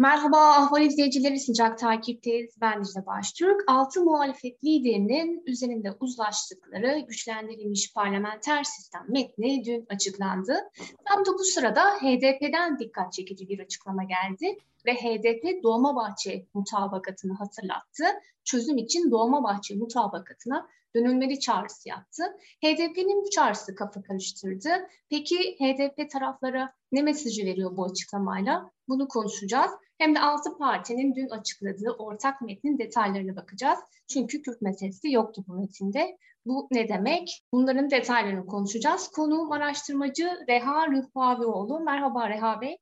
Merhaba Ahval izleyicileri sıcak takipteyiz. Ben Dicle Baştürk. Altı muhalefet liderinin üzerinde uzlaştıkları güçlendirilmiş parlamenter sistem metni dün açıklandı. Tam da bu sırada HDP'den dikkat çekici bir açıklama geldi ve HDP Doğmabahçe mutabakatını hatırlattı. Çözüm için Doğmabahçe mutabakatına dönülmeli çağrısı yaptı. HDP'nin bu çağrısı kafa karıştırdı. Peki HDP taraflara ne mesajı veriyor bu açıklamayla? Bunu konuşacağız. Hem de altı partinin dün açıkladığı ortak metnin detaylarına bakacağız. Çünkü Kürt meselesi yoktu bu metinde. Bu ne demek? Bunların detaylarını konuşacağız. Konuğum araştırmacı Reha Rıhvavioğlu. Merhaba Reha Bey.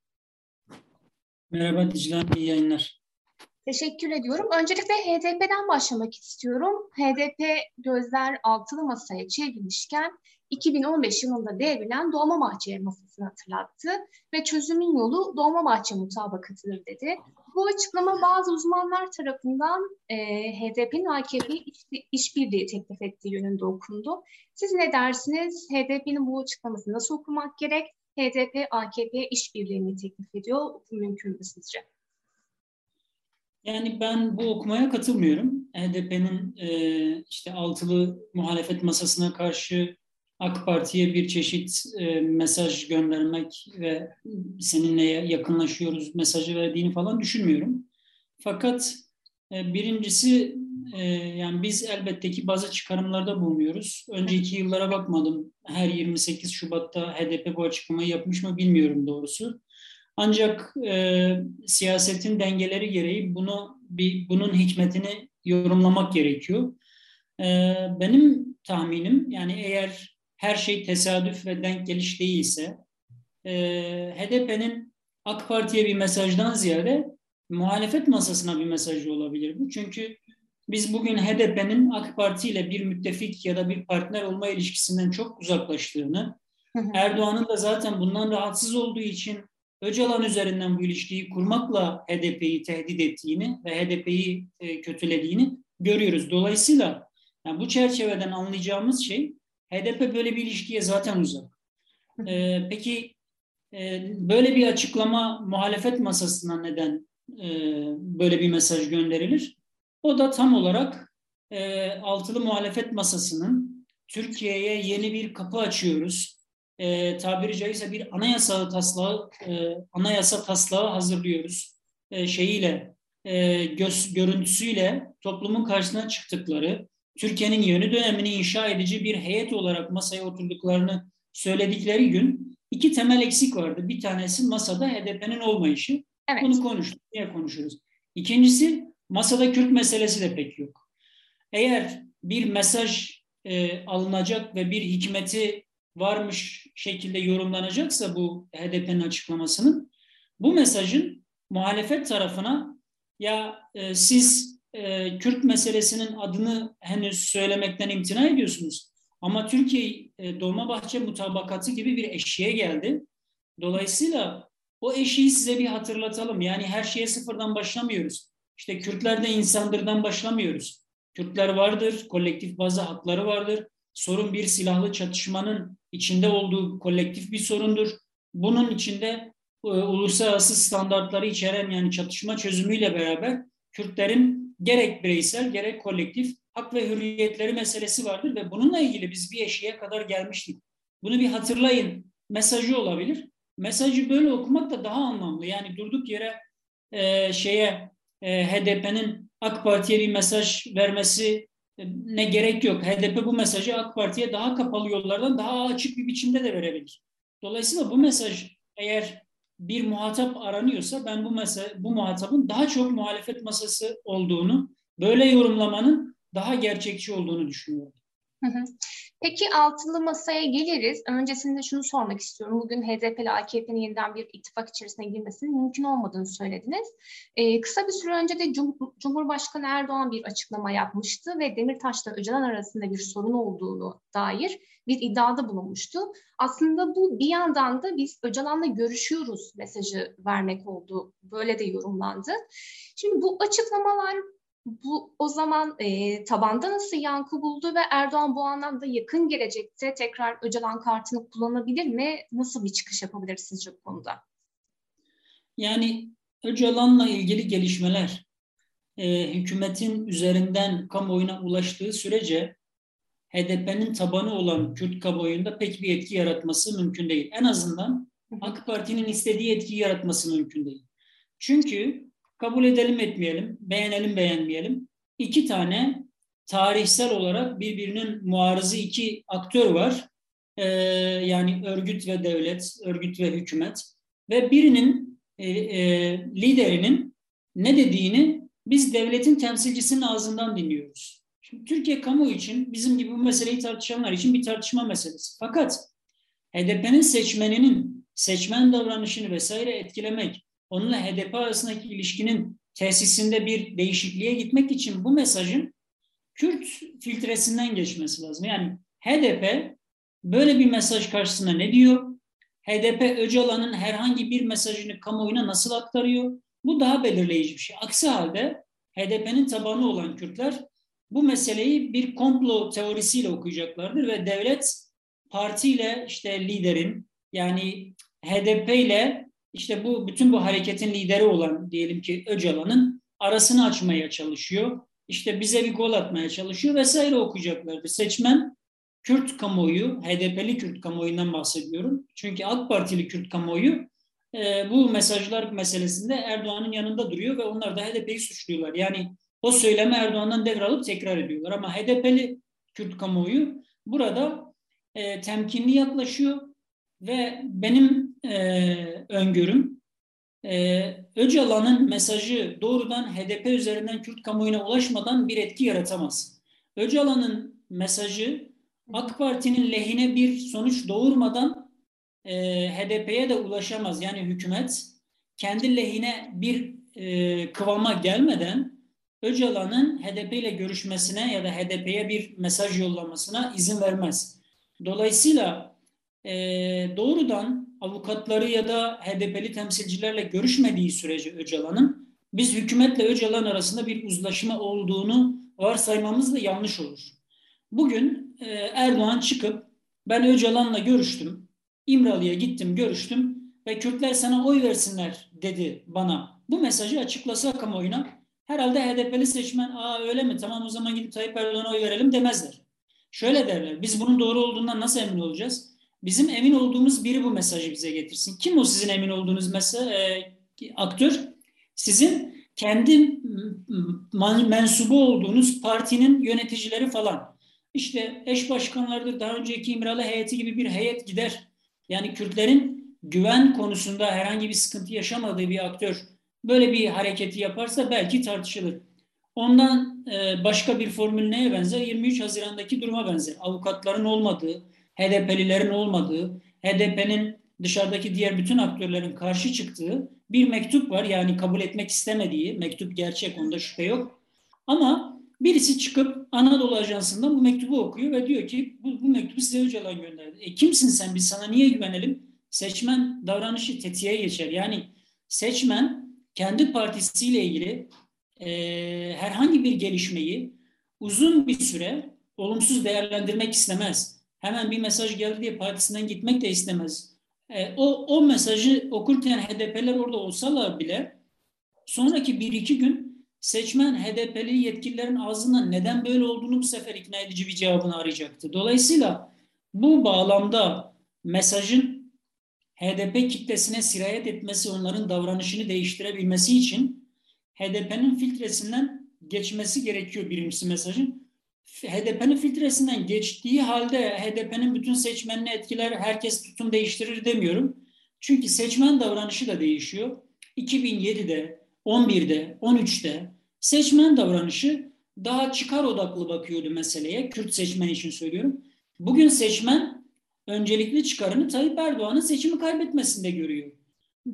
Merhaba Dicle iyi yayınlar. Teşekkür ediyorum. Öncelikle HDP'den başlamak istiyorum. HDP gözler altılı masaya çevrilmişken 2015 yılında devrilen Doğmabahçe masasını hatırlattı ve çözümün yolu Doğmabahçe mutabakatıdır dedi. Bu açıklama bazı uzmanlar tarafından e, HDP'nin AKP iş, işbirliği teklif ettiği yönünde okundu. Siz ne dersiniz? HDP'nin bu açıklamasını nasıl okumak gerek? HDP AKP işbirliğini teklif ediyor. Bu mümkün mü sizce? Yani ben bu okumaya katılmıyorum. HDP'nin e, işte altılı muhalefet masasına karşı AK Parti'ye bir çeşit e, mesaj göndermek ve seninle yakınlaşıyoruz mesajı verdiğini falan düşünmüyorum. Fakat e, birincisi e, yani biz elbette ki bazı çıkarımlarda bulunuyoruz. Önceki yıllara bakmadım. Her 28 Şubat'ta HDP bu açıklamayı yapmış mı bilmiyorum doğrusu. Ancak e, siyasetin dengeleri gereği bunu bir bunun hikmetini yorumlamak gerekiyor. E, benim tahminim yani eğer her şey tesadüf ve denk geliş değilse e, HDP'nin AK Parti'ye bir mesajdan ziyade muhalefet masasına bir mesajı olabilir bu. Çünkü biz bugün HDP'nin AK Parti ile bir müttefik ya da bir partner olma ilişkisinden çok uzaklaştığını, Erdoğan'ın da zaten bundan rahatsız olduğu için Öcalan üzerinden bu ilişkiyi kurmakla HDP'yi tehdit ettiğini ve HDP'yi e, kötülediğini görüyoruz. Dolayısıyla yani bu çerçeveden anlayacağımız şey HDP böyle bir ilişkiye zaten uzak. E, peki e, böyle bir açıklama muhalefet masasına neden e, böyle bir mesaj gönderilir? O da tam olarak e, altılı muhalefet masasının Türkiye'ye yeni bir kapı açıyoruz e, tabiri caizse bir anayasa taslağı e, anayasa taslağı hazırlıyoruz e, şeyiyle e, göz görüntüsüyle toplumun karşısına çıktıkları Türkiye'nin yeni dönemini inşa edici bir heyet olarak masaya oturduklarını söyledikleri gün iki temel eksik vardı. Bir tanesi masada HDP'nin olmayışı. Evet. Bunu konuştuk. Niye konuşuruz? İkincisi masada Kürt meselesi de pek yok. Eğer bir mesaj e, alınacak ve bir hikmeti varmış şekilde yorumlanacaksa bu HDP'nin açıklamasının bu mesajın muhalefet tarafına ya e, siz e, Kürt meselesinin adını henüz söylemekten imtina ediyorsunuz. Ama Türkiye e, Dolmabahçe mutabakatı gibi bir eşiğe geldi. Dolayısıyla o eşiği size bir hatırlatalım. Yani her şeye sıfırdan başlamıyoruz. İşte Kürtler de insandırdan başlamıyoruz. Kürtler vardır, kolektif bazı hakları vardır. Sorun bir silahlı çatışmanın içinde olduğu kolektif bir sorundur. Bunun içinde e, uluslararası standartları içeren yani çatışma çözümüyle beraber Kürtlerin gerek bireysel gerek kolektif hak ve hürriyetleri meselesi vardır ve bununla ilgili biz bir eşiğe kadar gelmiştik. Bunu bir hatırlayın mesajı olabilir. Mesajı böyle okumak da daha anlamlı. Yani durduk yere e, şeye e, HDP'nin AK Parti'ye bir mesaj vermesi ne gerek yok. HDP bu mesajı AK Parti'ye daha kapalı yollardan daha açık bir biçimde de verebilir. Dolayısıyla bu mesaj eğer bir muhatap aranıyorsa ben bu mesele, bu muhatabın daha çok muhalefet masası olduğunu, böyle yorumlamanın daha gerçekçi olduğunu düşünüyorum. Hı hı. Peki altılı masaya geliriz. Öncesinde şunu sormak istiyorum. Bugün HDP ile AKP'nin yeniden bir ittifak içerisine girmesinin mümkün olmadığını söylediniz. Ee, kısa bir süre önce de Cum Cumhurbaşkanı Erdoğan bir açıklama yapmıştı ve Demirtaş'la Öcalan arasında bir sorun olduğunu dair bir iddiada bulunmuştu. Aslında bu bir yandan da biz Öcalan'la görüşüyoruz mesajı vermek oldu. Böyle de yorumlandı. Şimdi bu açıklamalar Bu o zaman e, tabanda nasıl yankı buldu ve Erdoğan bu anlamda yakın gelecekte tekrar Öcalan kartını kullanabilir mi? Nasıl bir çıkış yapabilir sizce bu konuda? Yani Öcalan'la ilgili gelişmeler e, hükümetin üzerinden kamuoyuna ulaştığı sürece HDP'nin tabanı olan Kürt kamuoyunda pek bir etki yaratması mümkün değil. En azından AK Parti'nin istediği etkiyi yaratması mümkün değil. Çünkü kabul edelim etmeyelim, beğenelim beğenmeyelim. İki tane tarihsel olarak birbirinin muarızı iki aktör var. Ee, yani örgüt ve devlet, örgüt ve hükümet. Ve birinin e, e, liderinin ne dediğini biz devletin temsilcisinin ağzından dinliyoruz. Şimdi Türkiye kamu için bizim gibi bu meseleyi tartışanlar için bir tartışma meselesi. Fakat HDP'nin seçmeninin seçmen davranışını vesaire etkilemek, onunla HDP arasındaki ilişkinin tesisinde bir değişikliğe gitmek için bu mesajın Kürt filtresinden geçmesi lazım. Yani HDP böyle bir mesaj karşısında ne diyor? HDP Öcalan'ın herhangi bir mesajını kamuoyuna nasıl aktarıyor? Bu daha belirleyici bir şey. Aksi halde HDP'nin tabanı olan Kürtler bu meseleyi bir komplo teorisiyle okuyacaklardır ve devlet partiyle işte liderin yani HDP ile işte bu bütün bu hareketin lideri olan diyelim ki Öcalan'ın arasını açmaya çalışıyor. İşte bize bir gol atmaya çalışıyor vesaire okuyacaklardır. Seçmen Kürt kamuoyu, HDP'li Kürt kamuoyundan bahsediyorum. Çünkü AK Partili Kürt kamuoyu e, bu mesajlar meselesinde Erdoğan'ın yanında duruyor ve onlar da HDP'yi suçluyorlar. Yani o söylemi Erdoğan'dan devralıp tekrar ediyorlar. Ama HDP'li Kürt kamuoyu burada e, temkinli yaklaşıyor ve benim e, öngörüm e, Öcalan'ın mesajı doğrudan HDP üzerinden Kürt kamuoyuna ulaşmadan bir etki yaratamaz. Öcalan'ın mesajı AK Parti'nin lehine bir sonuç doğurmadan e, HDP'ye de ulaşamaz. Yani hükümet kendi lehine bir e, kıvama gelmeden Öcalan'ın HDP ile görüşmesine ya da HDP'ye bir mesaj yollamasına izin vermez. Dolayısıyla e, doğrudan avukatları ya da HDP'li temsilcilerle görüşmediği sürece Öcalan'ın biz hükümetle Öcalan arasında bir uzlaşma olduğunu varsaymamız da yanlış olur. Bugün e, Erdoğan çıkıp ben Öcalan'la görüştüm. İmralı'ya gittim, görüştüm ve Kürtler sana oy versinler dedi bana. Bu mesajı açıklasa kamuoyuna herhalde HDP'li seçmen aa öyle mi tamam o zaman gidip Tayyip Erdoğan'a oy verelim demezler. Şöyle derler biz bunun doğru olduğundan nasıl emin olacağız? Bizim emin olduğumuz biri bu mesajı bize getirsin. Kim o sizin emin olduğunuz mesela e, aktör? Sizin kendi mensubu olduğunuz partinin yöneticileri falan. İşte eş başkanlardır, daha önceki İmralı heyeti gibi bir heyet gider yani Kürtlerin güven konusunda herhangi bir sıkıntı yaşamadığı bir aktör böyle bir hareketi yaparsa belki tartışılır. Ondan e, başka bir formül neye benzer? 23 Haziran'daki duruma benzer. Avukatların olmadığı, HDP'lilerin olmadığı, HDP'nin dışarıdaki diğer bütün aktörlerin karşı çıktığı bir mektup var. Yani kabul etmek istemediği, mektup gerçek onda şüphe yok. Ama birisi çıkıp Anadolu Ajansı'ndan bu mektubu okuyor ve diyor ki bu, bu mektubu size Öcalan gönderdi. E kimsin sen biz sana niye güvenelim? Seçmen davranışı tetiğe geçer. Yani seçmen kendi partisiyle ilgili e, herhangi bir gelişmeyi uzun bir süre olumsuz değerlendirmek istemez. Hemen bir mesaj geldi diye partisinden gitmek de istemez. E, o, o mesajı okurken HDP'ler orada olsalar bile sonraki bir iki gün seçmen HDP'li yetkililerin ağzından neden böyle olduğunu bu sefer ikna edici bir cevabını arayacaktı. Dolayısıyla bu bağlamda mesajın HDP kitlesine sirayet etmesi, onların davranışını değiştirebilmesi için HDP'nin filtresinden geçmesi gerekiyor birincisi mesajın. HDP'nin filtresinden geçtiği halde HDP'nin bütün seçmenini etkiler, herkes tutum değiştirir demiyorum. Çünkü seçmen davranışı da değişiyor. 2007'de 11'de, 13'te seçmen davranışı daha çıkar odaklı bakıyordu meseleye. Kürt seçmen için söylüyorum. Bugün seçmen öncelikli çıkarını Tayyip Erdoğan'ın seçimi kaybetmesinde görüyor.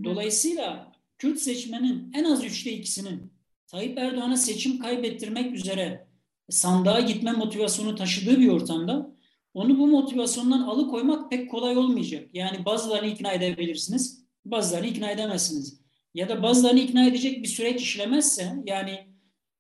Dolayısıyla Kürt seçmenin en az üçte ikisinin Tayyip Erdoğan'a seçim kaybettirmek üzere sandığa gitme motivasyonu taşıdığı bir ortamda onu bu motivasyondan alıkoymak pek kolay olmayacak. Yani bazılarını ikna edebilirsiniz, bazılarını ikna edemezsiniz ya da bazılarını ikna edecek bir süreç işlemezse yani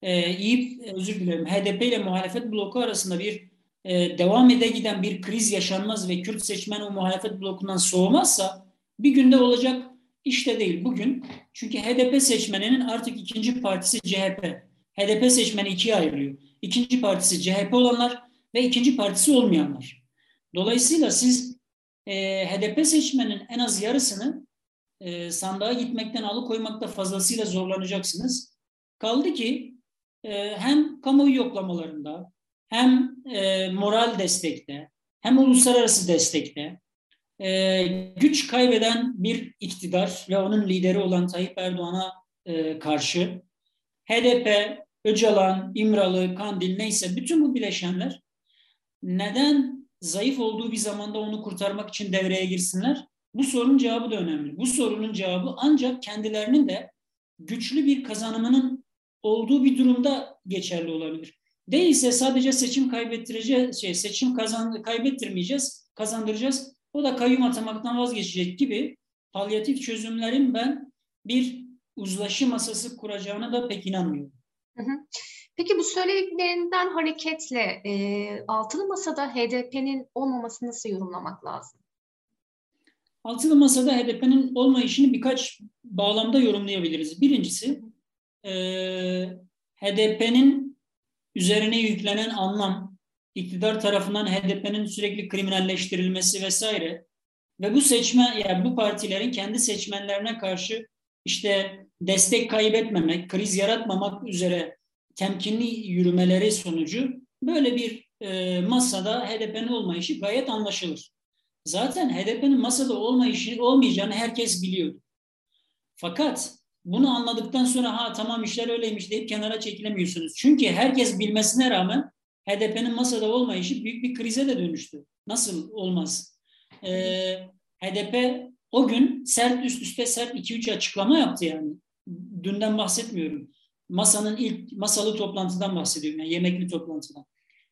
e, iyi özür dilerim HDP ile muhalefet bloku arasında bir e, devam ede giden bir kriz yaşanmaz ve Kürt seçmen o muhalefet blokundan soğumazsa bir günde olacak işte değil bugün. Çünkü HDP seçmeninin artık ikinci partisi CHP. HDP seçmeni ikiye ayrılıyor. İkinci partisi CHP olanlar ve ikinci partisi olmayanlar. Dolayısıyla siz e, HDP seçmenin en az yarısını e, sandığa gitmekten alıkoymakta fazlasıyla zorlanacaksınız. Kaldı ki e, hem kamuoyu yoklamalarında hem e, moral destekte hem uluslararası destekte e, güç kaybeden bir iktidar ve onun lideri olan Tayyip Erdoğan'a e, karşı HDP, Öcalan, İmralı, Kandil neyse bütün bu bileşenler neden zayıf olduğu bir zamanda onu kurtarmak için devreye girsinler? Bu sorunun cevabı da önemli. Bu sorunun cevabı ancak kendilerinin de güçlü bir kazanımının olduğu bir durumda geçerli olabilir. Değilse sadece seçim kaybettireceğiz, şey, seçim kazan, kaybettirmeyeceğiz, kazandıracağız. O da kayyum atamaktan vazgeçecek gibi palyatif çözümlerin ben bir uzlaşı masası kuracağına da pek inanmıyorum. Peki bu söylediklerinden hareketle e, altılı masada HDP'nin olmaması nasıl yorumlamak lazım? Altılı masada HDP'nin olmayışını birkaç bağlamda yorumlayabiliriz. Birincisi e, HDP'nin üzerine yüklenen anlam, iktidar tarafından HDP'nin sürekli kriminalleştirilmesi vesaire ve bu seçmen yani bu partilerin kendi seçmenlerine karşı işte destek kaybetmemek, kriz yaratmamak üzere temkinli yürümeleri sonucu böyle bir e, masada HDP'nin olmayışı gayet anlaşılır. Zaten HDP'nin masada olmayışı olmayacağını herkes biliyordu. Fakat bunu anladıktan sonra ha tamam işler öyleymiş deyip kenara çekilemiyorsunuz. Çünkü herkes bilmesine rağmen HDP'nin masada olmayışı büyük bir krize de dönüştü. Nasıl olmaz? Ee, HDP o gün sert üst üste sert 2-3 açıklama yaptı yani. Dünden bahsetmiyorum. Masanın ilk masalı toplantıdan bahsediyorum. Yani yemekli toplantıdan.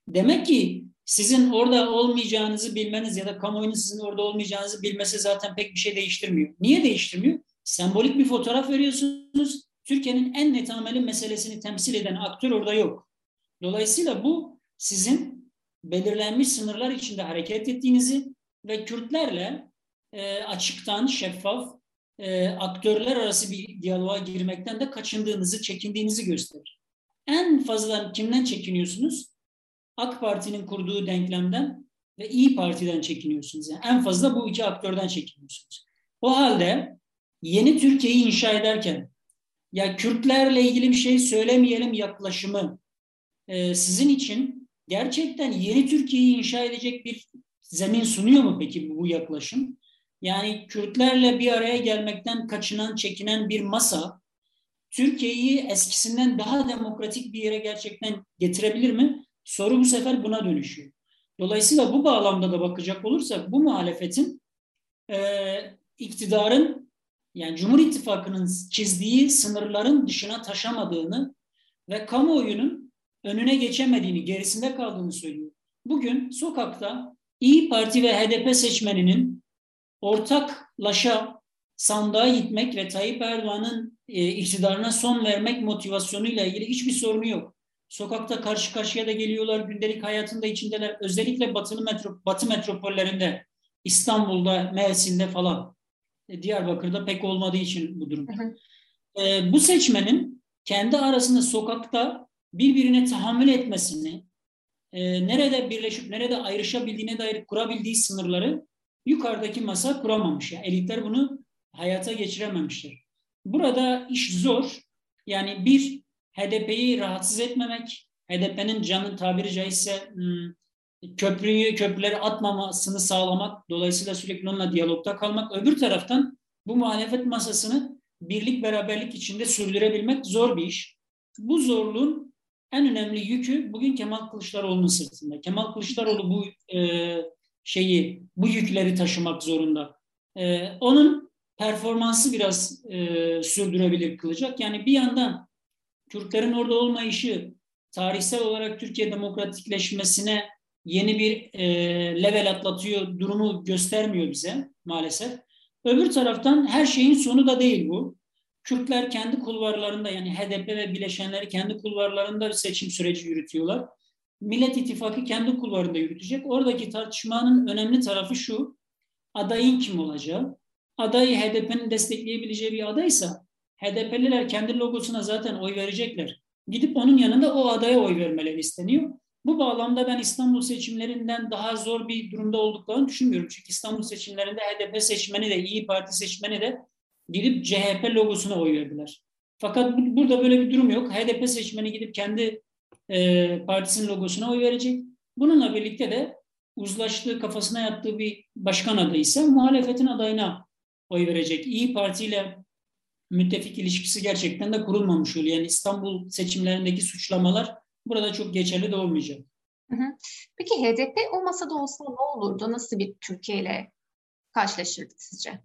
Demek ki sizin orada olmayacağınızı bilmeniz ya da kamuoyunun sizin orada olmayacağınızı bilmesi zaten pek bir şey değiştirmiyor. Niye değiştirmiyor? Sembolik bir fotoğraf veriyorsunuz. Türkiye'nin en netameli meselesini temsil eden aktör orada yok. Dolayısıyla bu sizin belirlenmiş sınırlar içinde hareket ettiğinizi ve Kürtlerle e, açıktan, şeffaf e, aktörler arası bir diyaloğa girmekten de kaçındığınızı, çekindiğinizi gösterir. En fazla kimden çekiniyorsunuz? AK Parti'nin kurduğu denklemden ve İyi Parti'den çekiniyorsunuz. Yani en fazla bu iki aktörden çekiniyorsunuz. O halde yeni Türkiye'yi inşa ederken ya Kürtlerle ilgili bir şey söylemeyelim yaklaşımı e, sizin için gerçekten yeni Türkiye'yi inşa edecek bir zemin sunuyor mu peki bu yaklaşım? Yani Kürtlerle bir araya gelmekten kaçınan, çekinen bir masa Türkiye'yi eskisinden daha demokratik bir yere gerçekten getirebilir mi? Soru bu sefer buna dönüşüyor. Dolayısıyla bu bağlamda da bakacak olursak bu muhalefetin e, iktidarın yani Cumhur İttifakı'nın çizdiği sınırların dışına taşamadığını ve kamuoyunun önüne geçemediğini, gerisinde kaldığını söylüyor. Bugün sokakta İyi Parti ve HDP seçmeninin ortaklaşa sandığa gitmek ve Tayyip Erdoğan'ın e, iktidarına son vermek motivasyonuyla ilgili hiçbir sorunu yok. Sokakta karşı karşıya da geliyorlar, gündelik hayatında içindeler. Özellikle batılı metro, batı metropollerinde, İstanbul'da, Mersin'de falan. E, Diyarbakır'da pek olmadığı için bu durum. Hı hı. E, bu seçmenin kendi arasında sokakta birbirine tahammül etmesini, e, nerede birleşip nerede ayrışabildiğine dair kurabildiği sınırları yukarıdaki masa kuramamış. Yani elitler bunu hayata geçirememişler. Burada iş zor. Yani bir HDP'yi rahatsız etmemek, HDP'nin canı tabiri caizse hmm, köprüyü, köprüleri atmamasını sağlamak, dolayısıyla sürekli onunla diyalogda kalmak. Öbür taraftan bu muhalefet masasını birlik beraberlik içinde sürdürebilmek zor bir iş. Bu zorluğun en önemli yükü bugün Kemal Kılıçdaroğlu'nun sırtında. Kemal Kılıçdaroğlu bu e, şeyi, bu yükleri taşımak zorunda. E, onun performansı biraz e, sürdürebilir kılacak. Yani bir yandan Türklerin orada olmayışı tarihsel olarak Türkiye demokratikleşmesine yeni bir e, level atlatıyor durumu göstermiyor bize maalesef. Öbür taraftan her şeyin sonu da değil bu. Kürtler kendi kulvarlarında yani HDP ve bileşenleri kendi kulvarlarında seçim süreci yürütüyorlar. Millet İttifakı kendi kulvarında yürütecek. Oradaki tartışmanın önemli tarafı şu. Adayın kim olacağı. Adayı HDP'nin destekleyebileceği bir adaysa HDP'liler kendi logosuna zaten oy verecekler. Gidip onun yanında o adaya oy vermeleri isteniyor. Bu bağlamda ben İstanbul seçimlerinden daha zor bir durumda olduklarını düşünmüyorum. Çünkü İstanbul seçimlerinde HDP seçmeni de İyi Parti seçmeni de gidip CHP logosuna oy verdiler. Fakat burada böyle bir durum yok. HDP seçmeni gidip kendi e, partisinin logosuna oy verecek. Bununla birlikte de uzlaştığı kafasına yattığı bir başkan adayı ise muhalefetin adayına oy verecek. İyi Parti ile müttefik ilişkisi gerçekten de kurulmamış oluyor. Yani İstanbul seçimlerindeki suçlamalar burada çok geçerli de olmayacak. Peki HDP o masada olsa ne olurdu? Nasıl bir Türkiye ile karşılaşırdık sizce?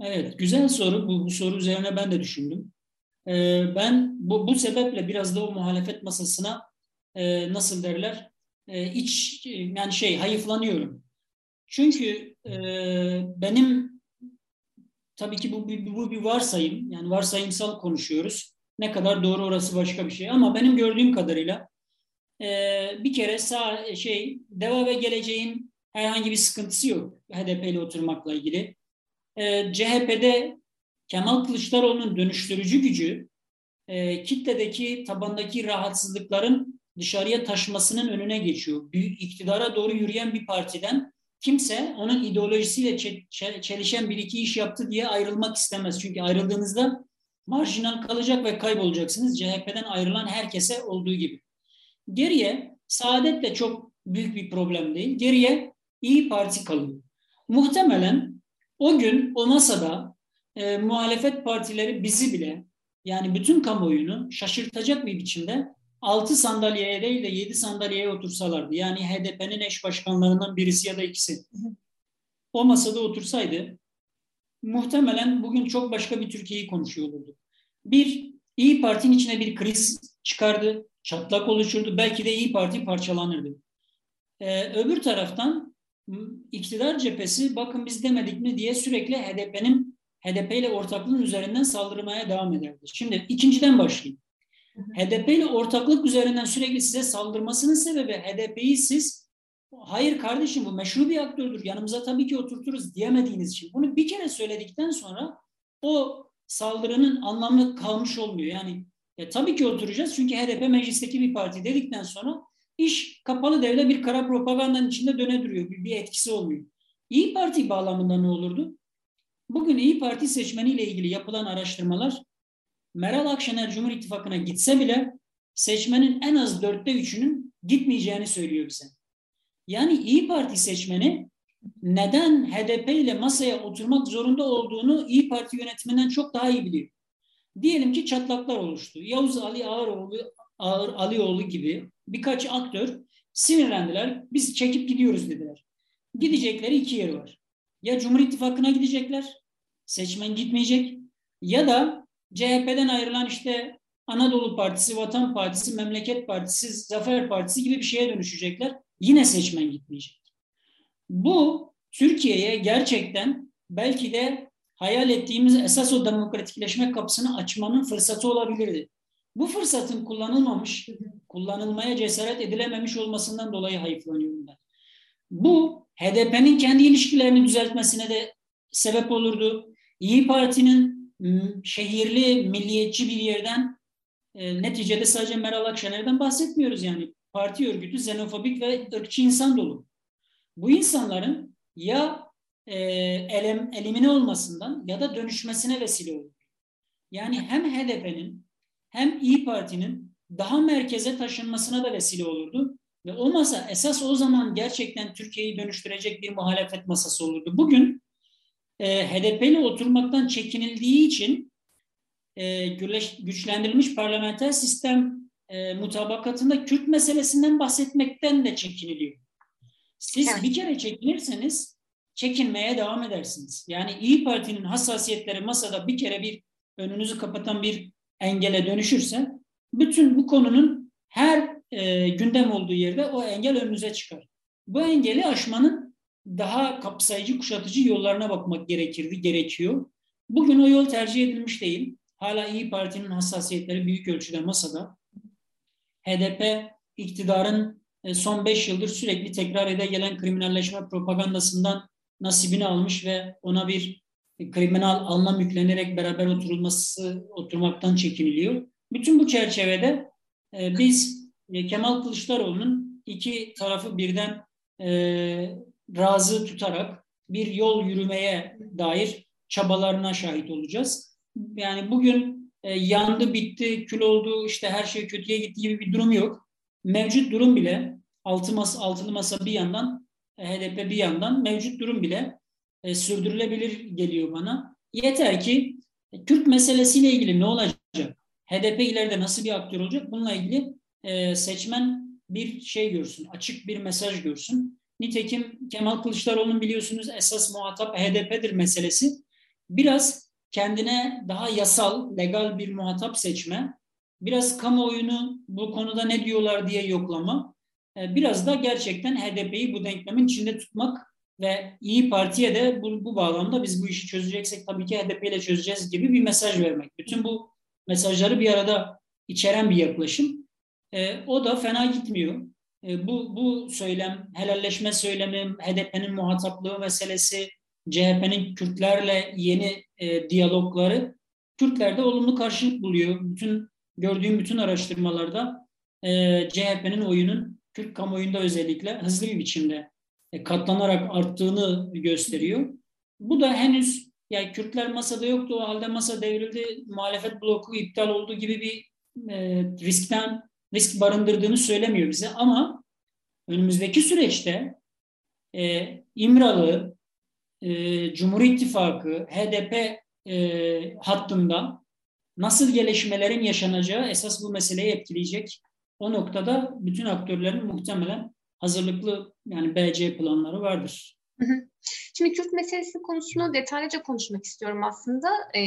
Evet, güzel soru. Bu, bu soru üzerine ben de düşündüm. Ee, ben bu, bu sebeple biraz da o muhalefet masasına e, nasıl derler e, iç yani şey hayıflanıyorum. Çünkü e, benim tabii ki bu, bu, bu bir varsayım yani varsayımsal konuşuyoruz. Ne kadar doğru orası başka bir şey ama benim gördüğüm kadarıyla e, bir kere sağ şey Deva ve Geleceğin herhangi bir sıkıntısı yok HDP ile oturmakla ilgili. E, CHP'de Kemal Kılıçdaroğlu'nun dönüştürücü gücü e, kitledeki tabandaki rahatsızlıkların dışarıya taşmasının önüne geçiyor. Büyük iktidara doğru yürüyen bir partiden kimse onun ideolojisiyle çelişen bir iki iş yaptı diye ayrılmak istemez. Çünkü ayrıldığınızda marjinal kalacak ve kaybolacaksınız. CHP'den ayrılan herkese olduğu gibi. Geriye saadet de çok büyük bir problem değil. Geriye İyi Parti kalıyor. Muhtemelen o gün o masada e, muhalefet partileri bizi bile yani bütün kamuoyunu şaşırtacak bir biçimde 6 sandalyeye değil de 7 sandalyeye otursalardı. Yani HDP'nin eş başkanlarından birisi ya da ikisi. O masada otursaydı muhtemelen bugün çok başka bir Türkiye'yi konuşuyor olurduk. Bir, İyi Parti'nin içine bir kriz çıkardı, çatlak oluşurdu. Belki de İyi Parti parçalanırdı. Ee, öbür taraftan iktidar cephesi bakın biz demedik mi diye sürekli HDP'nin HDP ile ortaklığın üzerinden saldırmaya devam ederdi. Şimdi ikinciden başlayayım. HDP ile ortaklık üzerinden sürekli size saldırmasının sebebi HDP'yi siz hayır kardeşim bu meşru bir aktördür yanımıza tabii ki oturturuz diyemediğiniz için. Bunu bir kere söyledikten sonra o saldırının anlamı kalmış olmuyor. Yani e, tabii ki oturacağız çünkü HDP meclisteki bir parti dedikten sonra iş kapalı devre bir kara propagandanın içinde döne duruyor. Bir, bir etkisi olmuyor. İyi Parti bağlamında ne olurdu? Bugün İyi Parti seçmeniyle ilgili yapılan araştırmalar Meral Akşener Cumhur İttifakı'na gitse bile seçmenin en az dörtte üçünün gitmeyeceğini söylüyor bize. Yani İyi Parti seçmeni neden HDP ile masaya oturmak zorunda olduğunu İyi Parti yönetiminden çok daha iyi biliyor. Diyelim ki çatlaklar oluştu. Yavuz Ali Ağaroğlu, Ağır Alioğlu gibi birkaç aktör sinirlendiler. Biz çekip gidiyoruz dediler. Gidecekleri iki yer var. Ya Cumhur İttifakı'na gidecekler, seçmen gitmeyecek ya da CHP'den ayrılan işte Anadolu Partisi, Vatan Partisi, Memleket Partisi, Zafer Partisi gibi bir şeye dönüşecekler. Yine seçmen gitmeyecek. Bu Türkiye'ye gerçekten belki de hayal ettiğimiz esas o demokratikleşme kapısını açmanın fırsatı olabilirdi. Bu fırsatın kullanılmamış, kullanılmaya cesaret edilememiş olmasından dolayı hayıflanıyorum ben. Bu HDP'nin kendi ilişkilerini düzeltmesine de sebep olurdu. İyi Parti'nin şehirli, milliyetçi bir yerden e, neticede sadece Meral Akşener'den bahsetmiyoruz yani. Parti örgütü xenofobik ve ırkçı insan dolu. Bu insanların ya e, elim, elimine olmasından ya da dönüşmesine vesile olur. Yani hem HDP'nin hem İyi Parti'nin daha merkeze taşınmasına da vesile olurdu. Ve o esas o zaman gerçekten Türkiye'yi dönüştürecek bir muhalefet masası olurdu. Bugün e, HDP ile oturmaktan çekinildiği için e, güçlendirilmiş parlamenter sistem e, mutabakatında Kürt meselesinden bahsetmekten de çekiniliyor. Siz evet. bir kere çekinirseniz çekinmeye devam edersiniz. Yani İyi Parti'nin hassasiyetleri masada bir kere bir önünüzü kapatan bir engele dönüşürse bütün bu konunun her e, gündem olduğu yerde o engel önünüze çıkar. Bu engeli aşmanın daha kapsayıcı, kuşatıcı yollarına bakmak gerekirdi, gerekiyor. Bugün o yol tercih edilmiş değil. hala İyi Parti'nin hassasiyetleri büyük ölçüde masada. HDP iktidarın e, son beş yıldır sürekli tekrar ede gelen kriminalleşme propagandasından nasibini almış ve ona bir kriminal anlam yüklenerek beraber oturulması oturmaktan çekiniliyor. Bütün bu çerçevede e, biz e, Kemal Kılıçdaroğlu'nun iki tarafı birden razı tutarak bir yol yürümeye dair çabalarına şahit olacağız. Yani bugün e, yandı, bitti, kül oldu, işte her şey kötüye gitti gibi bir durum yok. Mevcut durum bile altı masa, altılı masa bir yandan, e, HDP bir yandan mevcut durum bile e, sürdürülebilir geliyor bana. Yeter ki e, Kürt meselesiyle ilgili ne olacak? HDP ileride nasıl bir aktör olacak? Bununla ilgili e, seçmen bir şey görsün, açık bir mesaj görsün. Nitekim Kemal Kılıçdaroğlu'nun biliyorsunuz esas muhatap HDP'dir meselesi. Biraz kendine daha yasal, legal bir muhatap seçme, biraz kamuoyunu bu konuda ne diyorlar diye yoklama, e, biraz da gerçekten HDP'yi bu denklemin içinde tutmak ve İyi Parti'ye de bu, bu bağlamda biz bu işi çözeceksek tabii ki HDP ile çözeceğiz gibi bir mesaj vermek. Bütün bu mesajları bir arada içeren bir yaklaşım. E, o da fena gitmiyor. E, bu, bu söylem, helalleşme söylemi, HDP'nin muhataplığı meselesi, CHP'nin Kürtlerle yeni e, diyalogları Kürtlerde olumlu karşılık buluyor. Bütün gördüğüm bütün araştırmalarda e, CHP'nin oyunun Kürt kamuoyunda özellikle hızlı bir biçimde e, katlanarak arttığını gösteriyor. Bu da henüz yani Kürtler masada yoktu o halde masa devrildi, muhalefet bloku iptal olduğu gibi bir e, riskten risk barındırdığını söylemiyor bize ama önümüzdeki süreçte e, İmralı, e, Cumhur İttifakı, HDP e, hattında nasıl gelişmelerin yaşanacağı esas bu meseleyi etkileyecek. O noktada bütün aktörlerin muhtemelen hazırlıklı yani BC planları vardır. Şimdi Kürt meselesi konusunu detaylıca konuşmak istiyorum aslında. E,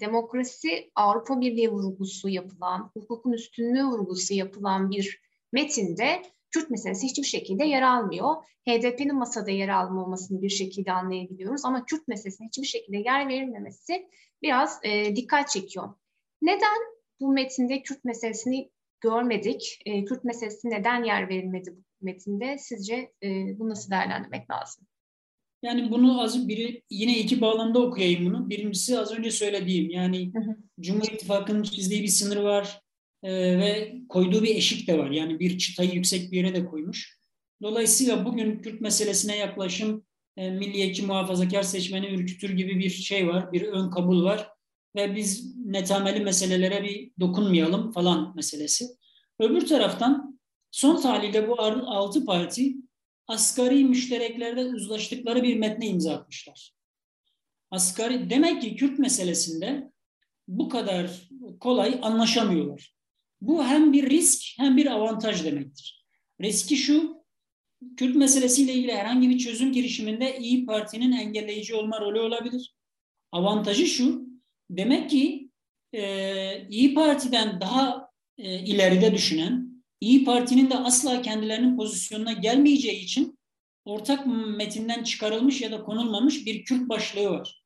demokrasi Avrupa Birliği vurgusu yapılan, hukukun üstünlüğü vurgusu yapılan bir metinde Kürt meselesi hiçbir şekilde yer almıyor. HDP'nin masada yer almamasını bir şekilde anlayabiliyoruz ama Kürt meselesine hiçbir şekilde yer verilmemesi biraz e, dikkat çekiyor. Neden bu metinde Kürt meselesini görmedik? E, Kürt meselesi neden yer verilmedi bu metinde? Sizce e, bunu nasıl değerlendirmek lazım? Yani bunu az biri yine iki bağlamda okuyayım bunu. Birincisi az önce söylediğim yani. Cumhur İttifakı'nın çizdiği bir sınır var e, ve koyduğu bir eşik de var. Yani bir çıtayı yüksek bir yere de koymuş. Dolayısıyla bugün Kürt meselesine yaklaşım e, milliyetçi muhafazakar seçmeni ürkütür gibi bir şey var, bir ön kabul var ve biz netameli meselelere bir dokunmayalım falan meselesi. Öbür taraftan son tahlilde bu altı parti asgari müştereklerde uzlaştıkları bir metne imza atmışlar. Asgari demek ki Kürt meselesinde bu kadar kolay anlaşamıyorlar. Bu hem bir risk hem bir avantaj demektir. Riski şu, Kürt meselesiyle ilgili herhangi bir çözüm girişiminde İyi Parti'nin engelleyici olma rolü olabilir. Avantajı şu, demek ki e, İyi Parti'den daha e, ileride düşünen, İyi Parti'nin de asla kendilerinin pozisyonuna gelmeyeceği için ortak metinden çıkarılmış ya da konulmamış bir Kürt başlığı var.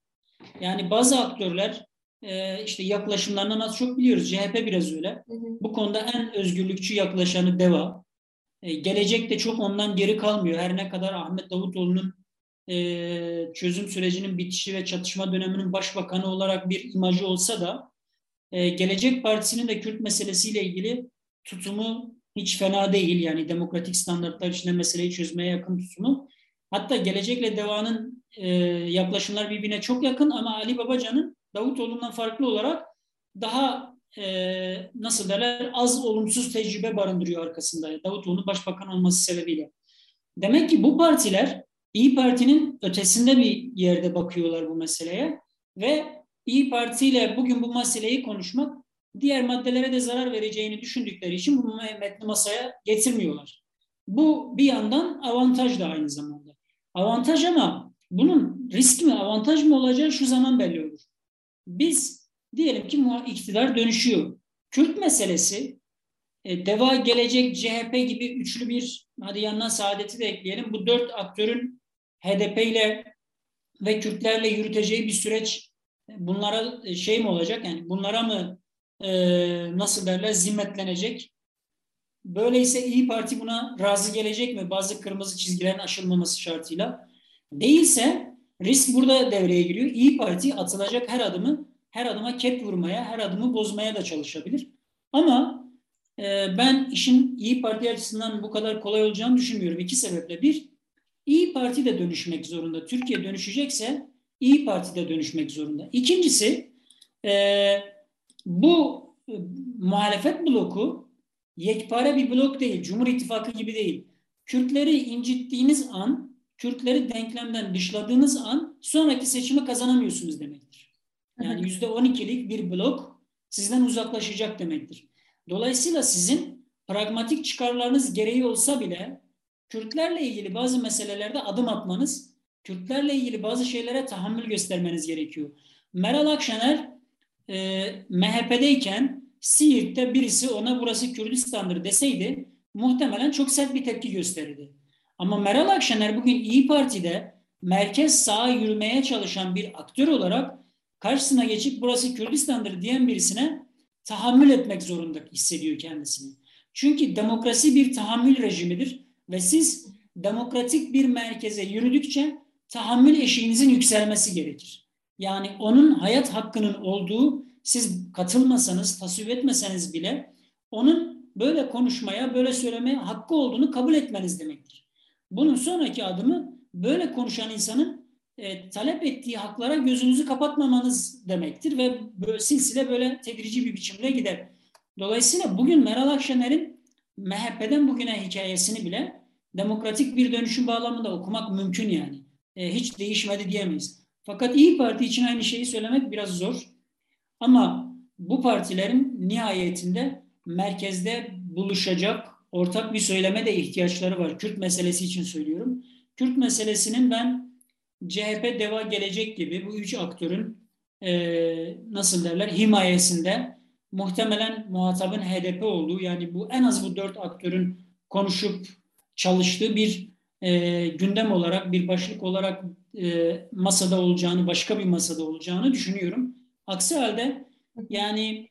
Yani bazı aktörler e, işte yaklaşımlarından az çok biliyoruz. CHP biraz öyle. Hı hı. Bu konuda en özgürlükçü yaklaşanı DEVA. E, gelecek de çok ondan geri kalmıyor. Her ne kadar Ahmet Davutoğlu'nun e, çözüm sürecinin bitişi ve çatışma döneminin başbakanı olarak bir imajı olsa da Gelecek Partisi'nin de Kürt meselesiyle ilgili tutumu hiç fena değil. Yani demokratik standartlar içinde meseleyi çözmeye yakın tutumu. Hatta gelecekle devanın e, yaklaşımlar birbirine çok yakın ama Ali Babacan'ın Davutoğlu'ndan farklı olarak daha e, nasıl derler az olumsuz tecrübe barındırıyor arkasında. Davutoğlu'nun başbakan olması sebebiyle. Demek ki bu partiler İyi Parti'nin ötesinde bir yerde bakıyorlar bu meseleye ve İyi Parti ile bugün bu meseleyi konuşmak diğer maddelere de zarar vereceğini düşündükleri için bu metni masaya getirmiyorlar. Bu bir yandan avantaj da aynı zamanda. Avantaj ama bunun risk mi avantaj mı olacağı şu zaman belli olur. Biz diyelim ki iktidar dönüşüyor. Kürt meselesi e, Deva Gelecek CHP gibi üçlü bir hadi yanına Saadet'i de ekleyelim. Bu dört aktörün HDP ile ve Kürtlerle yürüteceği bir süreç bunlara şey mi olacak yani bunlara mı e, nasıl derler zimmetlenecek? Böyleyse İyi Parti buna razı gelecek mi? Bazı kırmızı çizgilerin aşılmaması şartıyla. Değilse risk burada devreye giriyor. İyi Parti atılacak her adımı her adıma kep vurmaya, her adımı bozmaya da çalışabilir. Ama e, ben işin İyi Parti açısından bu kadar kolay olacağını düşünmüyorum. İki sebeple. Bir, İyi Parti de dönüşmek zorunda. Türkiye dönüşecekse İyi Parti de dönüşmek zorunda. İkincisi, e, bu e, muhalefet bloku yekpare bir blok değil. Cumhur İttifakı gibi değil. Kürtleri incittiğiniz an, Kürtleri denklemden dışladığınız an sonraki seçimi kazanamıyorsunuz demektir. Yani yüzde on ikilik bir blok sizden uzaklaşacak demektir. Dolayısıyla sizin pragmatik çıkarlarınız gereği olsa bile Kürtlerle ilgili bazı meselelerde adım atmanız, Kürtlerle ilgili bazı şeylere tahammül göstermeniz gerekiyor. Meral Akşener e, MHP'deyken Siirt'te birisi ona burası Kürdistan'dır deseydi muhtemelen çok sert bir tepki gösterirdi. Ama Meral Akşener bugün İyi Parti'de merkez sağa yürümeye çalışan bir aktör olarak karşısına geçip burası Kürdistan'dır diyen birisine tahammül etmek zorunda hissediyor kendisini. Çünkü demokrasi bir tahammül rejimidir ve siz demokratik bir merkeze yürüdükçe tahammül eşiğinizin yükselmesi gerekir. Yani onun hayat hakkının olduğu siz katılmasanız, tasvip etmeseniz bile onun böyle konuşmaya, böyle söylemeye hakkı olduğunu kabul etmeniz demektir. Bunun sonraki adımı böyle konuşan insanın e, talep ettiği haklara gözünüzü kapatmamanız demektir ve böyle, silsile böyle tedrici bir biçimde gider. Dolayısıyla bugün Meral Akşener'in MHP'den bugüne hikayesini bile demokratik bir dönüşüm bağlamında okumak mümkün yani. E, hiç değişmedi diyemeyiz. Fakat İyi Parti için aynı şeyi söylemek biraz zor. Ama bu partilerin nihayetinde merkezde buluşacak ortak bir söyleme de ihtiyaçları var. Kürt meselesi için söylüyorum. Kürt meselesinin ben CHP Deva Gelecek gibi bu üç aktörün e, nasıl derler himayesinde muhtemelen muhatabın HDP olduğu yani bu en az bu dört aktörün konuşup çalıştığı bir e, gündem olarak bir başlık olarak e, masada olacağını başka bir masada olacağını düşünüyorum. Aksi halde yani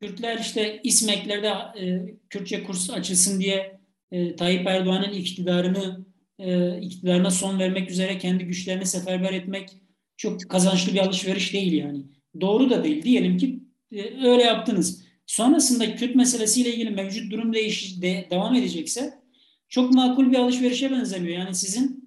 Kürtler işte İSMEK'lerde e, Kürtçe kurs açılsın diye e, Tayyip Erdoğan'ın iktidarını e, iktidarına son vermek üzere kendi güçlerini seferber etmek çok kazançlı bir alışveriş değil yani. Doğru da değil. Diyelim ki e, öyle yaptınız. Sonrasında Kürt meselesiyle ilgili mevcut durum değiş de, devam edecekse çok makul bir alışverişe benzemiyor. Yani sizin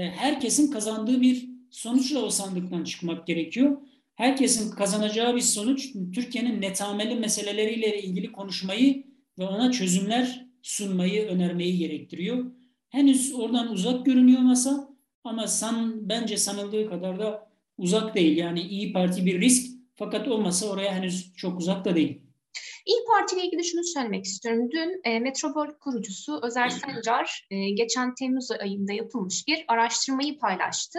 herkesin kazandığı bir sonuçla o sandıktan çıkmak gerekiyor. Herkesin kazanacağı bir sonuç Türkiye'nin netameli meseleleriyle ilgili konuşmayı ve ona çözümler sunmayı, önermeyi gerektiriyor. Henüz oradan uzak görünüyor masa ama san, bence sanıldığı kadar da uzak değil. Yani İyi Parti bir risk fakat o masa oraya henüz çok uzak da değil. İyi Parti ile ilgili şunu söylemek istiyorum. Dün e, Metropol kurucusu Özer Sencar e, geçen Temmuz ayında yapılmış bir araştırmayı paylaştı.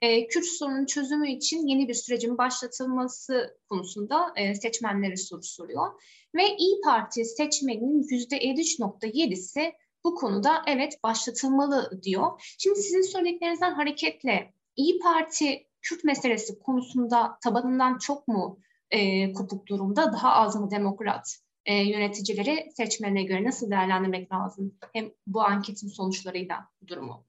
E, Kürt sorunun çözümü için yeni bir sürecin başlatılması konusunda e, seçmenlere soru soruyor. Ve İyi Parti seçmeninin %53.7'si bu konuda evet başlatılmalı diyor. Şimdi sizin söylediklerinizden hareketle İyi Parti Kürt meselesi konusunda tabanından çok mu e, kopuk durumda? Daha az mı demokrat e, yöneticileri seçmene göre nasıl değerlendirmek lazım? Hem bu anketin sonuçlarıyla bu durumu.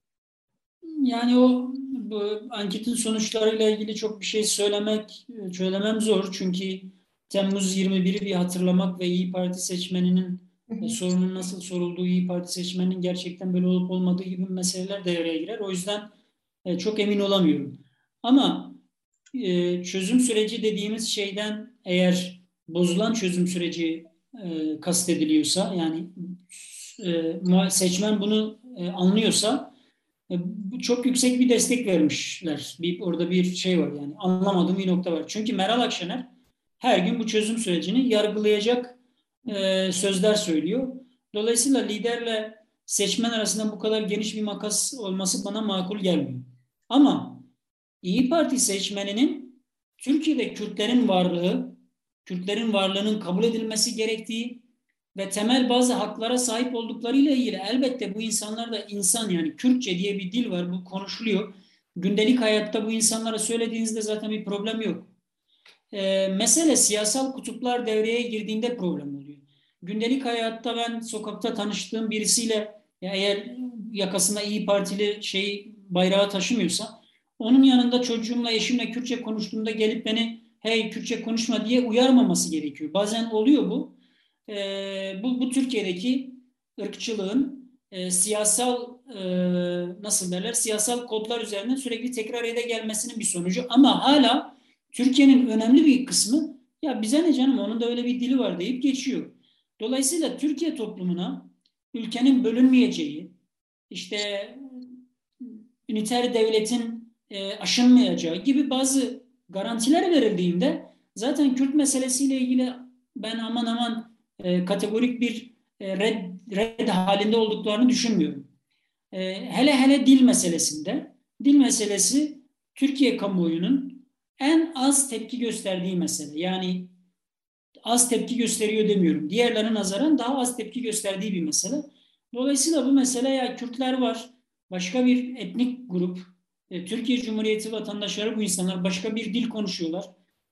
Yani o bu anketin sonuçlarıyla ilgili çok bir şey söylemek söylemem zor çünkü Temmuz 21'i bir hatırlamak ve İyi Parti seçmeninin hı sorunun nasıl sorulduğu, İyi Parti seçmeninin gerçekten böyle olup olmadığı gibi meseleler devreye girer. O yüzden e, çok emin olamıyorum. Ama e, çözüm süreci dediğimiz şeyden eğer bozulan çözüm süreci e, kastediliyorsa yani e, seçmen bunu e, anlıyorsa çok yüksek bir destek vermişler. Bir, orada bir şey var yani anlamadığım bir nokta var. Çünkü Meral Akşener her gün bu çözüm sürecini yargılayacak sözler söylüyor. Dolayısıyla liderle seçmen arasında bu kadar geniş bir makas olması bana makul gelmiyor. Ama İyi Parti seçmeninin Türkiye'de Kürtlerin varlığı, Kürtlerin varlığının kabul edilmesi gerektiği ve temel bazı haklara sahip olduklarıyla ilgili elbette bu insanlar da insan yani Kürtçe diye bir dil var bu konuşuluyor. Gündelik hayatta bu insanlara söylediğinizde zaten bir problem yok. e, mesele siyasal kutuplar devreye girdiğinde problem oluyor. Gündelik hayatta ben sokakta tanıştığım birisiyle eğer yakasında iyi Partili şey bayrağı taşımıyorsa onun yanında çocuğumla eşimle Kürtçe konuştuğumda gelip beni hey Kürtçe konuşma diye uyarmaması gerekiyor. Bazen oluyor bu. E, bu, bu Türkiye'deki ırkçılığın e, siyasal e, nasıl derler siyasal kodlar üzerinden sürekli tekrar ede gelmesinin bir sonucu ama hala Türkiye'nin önemli bir kısmı ya bize ne canım onun da öyle bir dili var deyip geçiyor. Dolayısıyla Türkiye toplumuna ülkenin bölünmeyeceği, işte üniter devletin e, aşınmayacağı gibi bazı garantiler verildiğinde zaten Kürt meselesiyle ilgili ben aman aman e, kategorik bir e, red, red halinde olduklarını düşünmüyorum. E, hele hele dil meselesinde, dil meselesi Türkiye kamuoyunun en az tepki gösterdiği mesele. Yani az tepki gösteriyor demiyorum. Diğerlerine nazaran daha az tepki gösterdiği bir mesele. Dolayısıyla bu mesele ya Kürtler var, başka bir etnik grup, e, Türkiye Cumhuriyeti vatandaşları bu insanlar başka bir dil konuşuyorlar.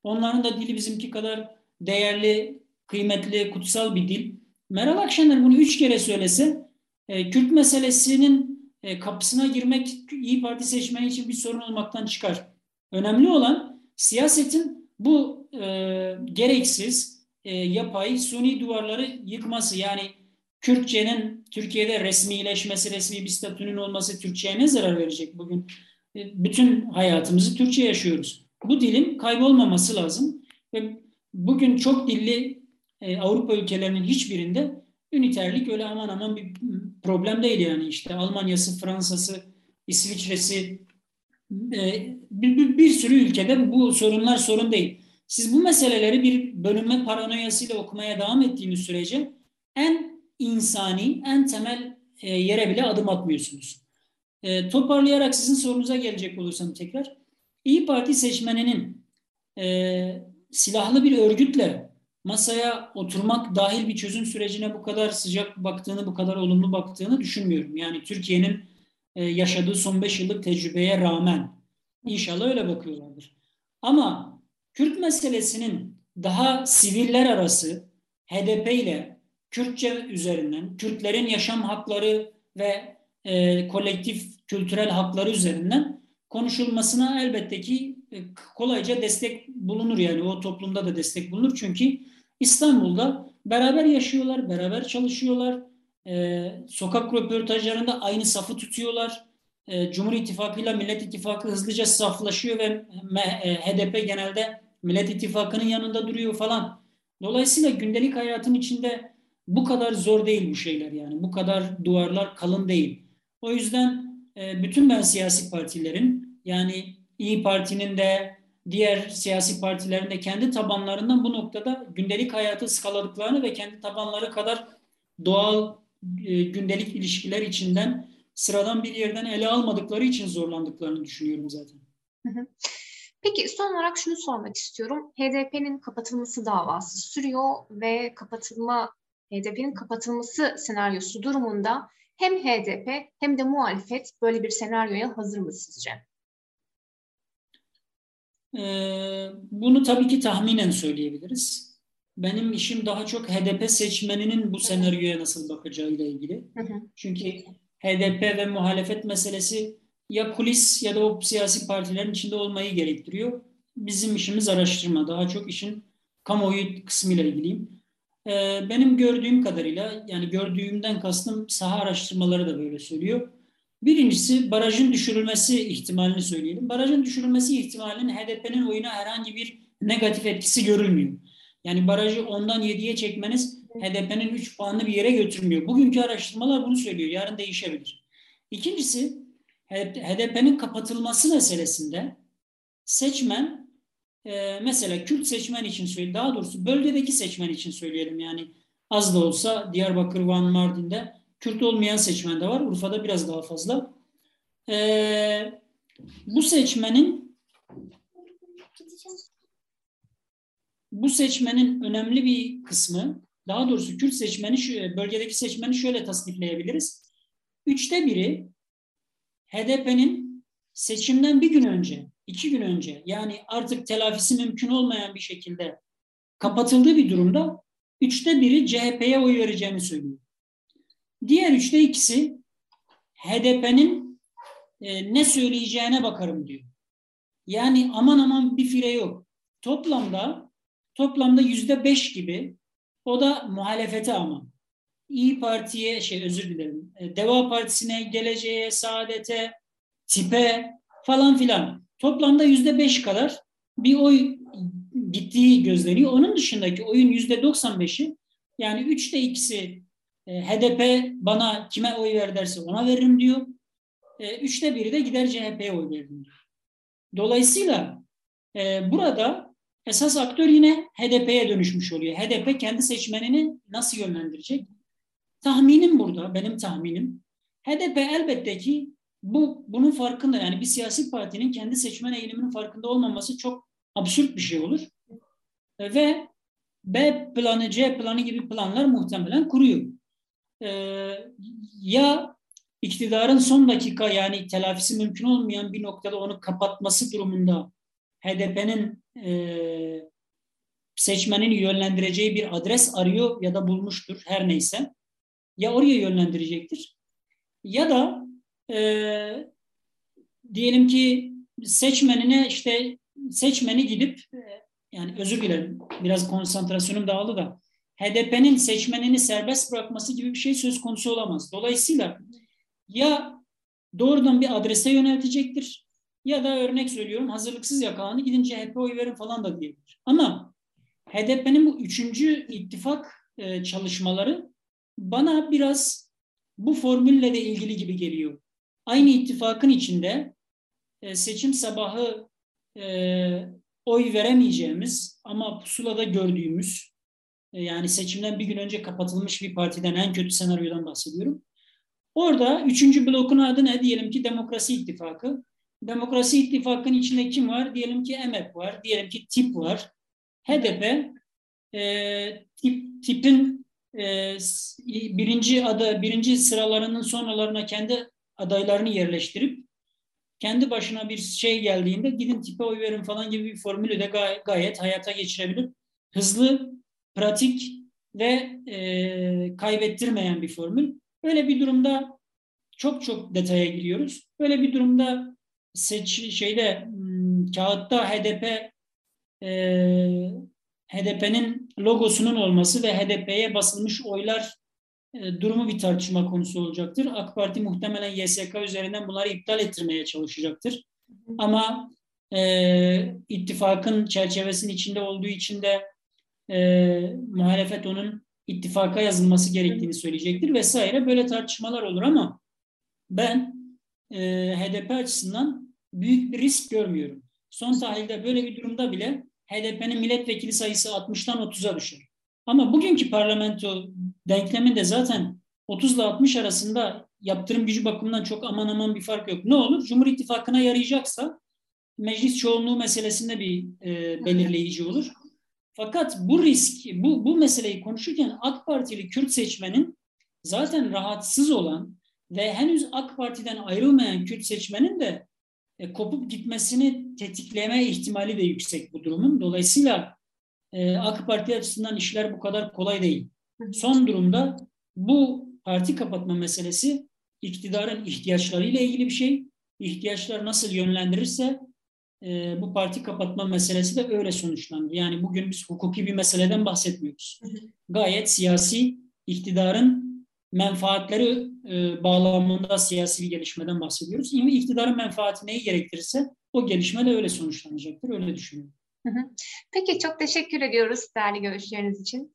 Onların da dili bizimki kadar değerli, kıymetli, kutsal bir dil. Meral Akşener bunu üç kere söylese Kürt meselesinin e, kapısına girmek İyi Parti seçmeni için bir sorun olmaktan çıkar. Önemli olan siyasetin bu e, gereksiz, e, yapay, suni duvarları yıkması. Yani Kürtçenin Türkiye'de resmileşmesi, resmi bir statünün olması Türkçe'ye ne zarar verecek bugün? Bütün hayatımızı Türkçe yaşıyoruz. Bu dilin kaybolmaması lazım. Ve bugün çok dilli e, Avrupa ülkelerinin hiçbirinde üniterlik öyle aman aman bir problem değil yani. işte Almanya'sı, Fransa'sı, İsviçre'si e, bir, bir, bir sürü ülkede bu sorunlar sorun değil. Siz bu meseleleri bir bölünme paranoyasıyla okumaya devam ettiğiniz sürece en insani, en temel e, yere bile adım atmıyorsunuz. E, toparlayarak sizin sorunuza gelecek olursam tekrar. İyi Parti seçmeninin e, silahlı bir örgütle masaya oturmak dahil bir çözüm sürecine bu kadar sıcak baktığını, bu kadar olumlu baktığını düşünmüyorum. Yani Türkiye'nin e, yaşadığı son beş yıllık tecrübeye rağmen inşallah öyle bakıyorlardır. Ama Kürt meselesinin daha siviller arası HDP ile Kürtçe üzerinden, Kürtlerin yaşam hakları ve e, kolektif kültürel hakları üzerinden konuşulmasına elbette ki e, kolayca destek bulunur yani o toplumda da destek bulunur çünkü İstanbul'da beraber yaşıyorlar, beraber çalışıyorlar, e, sokak röportajlarında aynı safı tutuyorlar. E, Cumhur İttifakı ile Millet İttifakı hızlıca saflaşıyor ve e, HDP genelde Millet İttifakı'nın yanında duruyor falan. Dolayısıyla gündelik hayatın içinde bu kadar zor değil bu şeyler yani. Bu kadar duvarlar kalın değil. O yüzden e, bütün ben siyasi partilerin yani İyi Parti'nin de diğer siyasi partilerin de kendi tabanlarından bu noktada gündelik hayatı ıskaladıklarını ve kendi tabanları kadar doğal e, gündelik ilişkiler içinden sıradan bir yerden ele almadıkları için zorlandıklarını düşünüyorum zaten. Peki son olarak şunu sormak istiyorum. HDP'nin kapatılması davası sürüyor ve kapatılma HDP'nin kapatılması senaryosu durumunda hem HDP hem de muhalefet böyle bir senaryoya hazır mı sizce? Ee, bunu tabii ki tahminen söyleyebiliriz. Benim işim daha çok HDP seçmeninin bu senaryoya nasıl bakacağıyla ilgili. Çünkü HDP ve muhalefet meselesi ya kulis ya da o siyasi partilerin içinde olmayı gerektiriyor. Bizim işimiz araştırma. Daha çok işin kamuoyu kısmıyla ilgiliyim. Ee, benim gördüğüm kadarıyla yani gördüğümden kastım saha araştırmaları da böyle söylüyor. Birincisi barajın düşürülmesi ihtimalini söyleyelim. Barajın düşürülmesi ihtimalinin HDP'nin oyuna herhangi bir negatif etkisi görülmüyor. Yani barajı 10'dan 7'ye çekmeniz HDP'nin 3 puanını bir yere götürmüyor. Bugünkü araştırmalar bunu söylüyor. Yarın değişebilir. İkincisi HDP'nin kapatılması meselesinde seçmen e, mesela Kürt seçmen için söyleyeyim. Daha doğrusu bölgedeki seçmen için söyleyelim. Yani az da olsa Diyarbakır, Van, Mardin'de Kürt olmayan seçmen de var. Urfa'da biraz daha fazla. E, bu seçmenin bu seçmenin önemli bir kısmı daha doğrusu Kürt seçmeni bölgedeki seçmeni şöyle tasnifleyebiliriz. Üçte biri HDP'nin seçimden bir gün önce, iki gün önce yani artık telafisi mümkün olmayan bir şekilde kapatıldığı bir durumda üçte biri CHP'ye oy vereceğini söylüyor. Diğer üçte ikisi HDP'nin e, ne söyleyeceğine bakarım diyor. Yani aman aman bir fire yok. Toplamda toplamda yüzde beş gibi o da muhalefete ama. İyi Parti'ye şey özür dilerim. E, Deva Partisi'ne, Geleceğe, Saadet'e, TİP'e falan filan. Toplamda yüzde beş kadar bir oy gittiği gözleniyor. Onun dışındaki oyun yüzde 95'i yani üçte ikisi e, HDP bana kime oy ver derse ona veririm diyor. E, üçte biri de gider CHP'ye oy veririm diyor. Dolayısıyla e, burada esas aktör yine HDP'ye dönüşmüş oluyor. HDP kendi seçmenini nasıl yönlendirecek? Tahminim burada, benim tahminim. HDP elbette ki bu bunun farkında yani bir siyasi partinin kendi seçmen eğiliminin farkında olmaması çok absürt bir şey olur. Ve B planı, C planı gibi planlar muhtemelen kuruyor. Ee, ya iktidarın son dakika yani telafisi mümkün olmayan bir noktada onu kapatması durumunda HDP'nin e, seçmenini yönlendireceği bir adres arıyor ya da bulmuştur her neyse. Ya oraya yönlendirecektir ya da e, diyelim ki seçmenine işte seçmeni gidip e, yani özür dilerim biraz konsantrasyonum dağıldı da HDP'nin seçmenini serbest bırakması gibi bir şey söz konusu olamaz. Dolayısıyla ya doğrudan bir adrese yöneltecektir ya da örnek söylüyorum hazırlıksız yakalandı gidin CHP oy verin falan da diyebilir. Ama HDP'nin bu üçüncü ittifak e, çalışmaları bana biraz bu formülle de ilgili gibi geliyor. Aynı ittifakın içinde e, seçim sabahı e, oy veremeyeceğimiz ama pusulada gördüğümüz e, yani seçimden bir gün önce kapatılmış bir partiden en kötü senaryodan bahsediyorum. Orada üçüncü blokun adı ne? Diyelim ki Demokrasi İttifakı. Demokrasi İttifakı'nın içinde kim var? Diyelim ki EMEP var, diyelim ki TİP var. HDP e, tip, tipin e, birinci adı, birinci sıralarının sonralarına kendi adaylarını yerleştirip kendi başına bir şey geldiğinde gidin tipe oy verin falan gibi bir formülü de gay- gayet hayata geçirebilir. Hızlı, pratik ve e, kaybettirmeyen bir formül. Böyle bir durumda çok çok detaya giriyoruz. Böyle bir durumda seç şeyde hmm, kağıtta HDP e, HDP'nin logosunun olması ve HDP'ye basılmış oylar durumu bir tartışma konusu olacaktır. AK Parti muhtemelen YSK üzerinden bunları iptal ettirmeye çalışacaktır. Ama e, ittifakın çerçevesinin içinde olduğu için de e, muhalefet onun ittifaka yazılması gerektiğini söyleyecektir vesaire. Böyle tartışmalar olur ama ben e, HDP açısından büyük bir risk görmüyorum. Son tahlilde böyle bir durumda bile HDP'nin milletvekili sayısı 60'tan 30'a düşer. Ama bugünkü parlamento denkleminde zaten 30 ile 60 arasında yaptırım gücü bakımından çok aman aman bir fark yok. Ne olur? Cumhur İttifakı'na yarayacaksa meclis çoğunluğu meselesinde bir e, belirleyici olur. Fakat bu risk, bu, bu meseleyi konuşurken AK Partili Kürt seçmenin zaten rahatsız olan ve henüz AK Parti'den ayrılmayan Kürt seçmenin de e, kopup gitmesini tetikleme ihtimali de yüksek bu durumun. Dolayısıyla e, AK Parti açısından işler bu kadar kolay değil. Son durumda bu parti kapatma meselesi iktidarın ihtiyaçlarıyla ilgili bir şey. İhtiyaçlar nasıl yönlendirirse e, bu parti kapatma meselesi de öyle sonuçlandı. Yani bugün biz hukuki bir meseleden bahsetmiyoruz. Gayet siyasi iktidarın menfaatleri e, bağlamında siyasi bir gelişmeden bahsediyoruz. Yani iktidarın menfaati neyi gerektirirse o gelişme de öyle sonuçlanacaktır. Öyle düşünüyorum. Peki çok teşekkür ediyoruz değerli görüşleriniz için.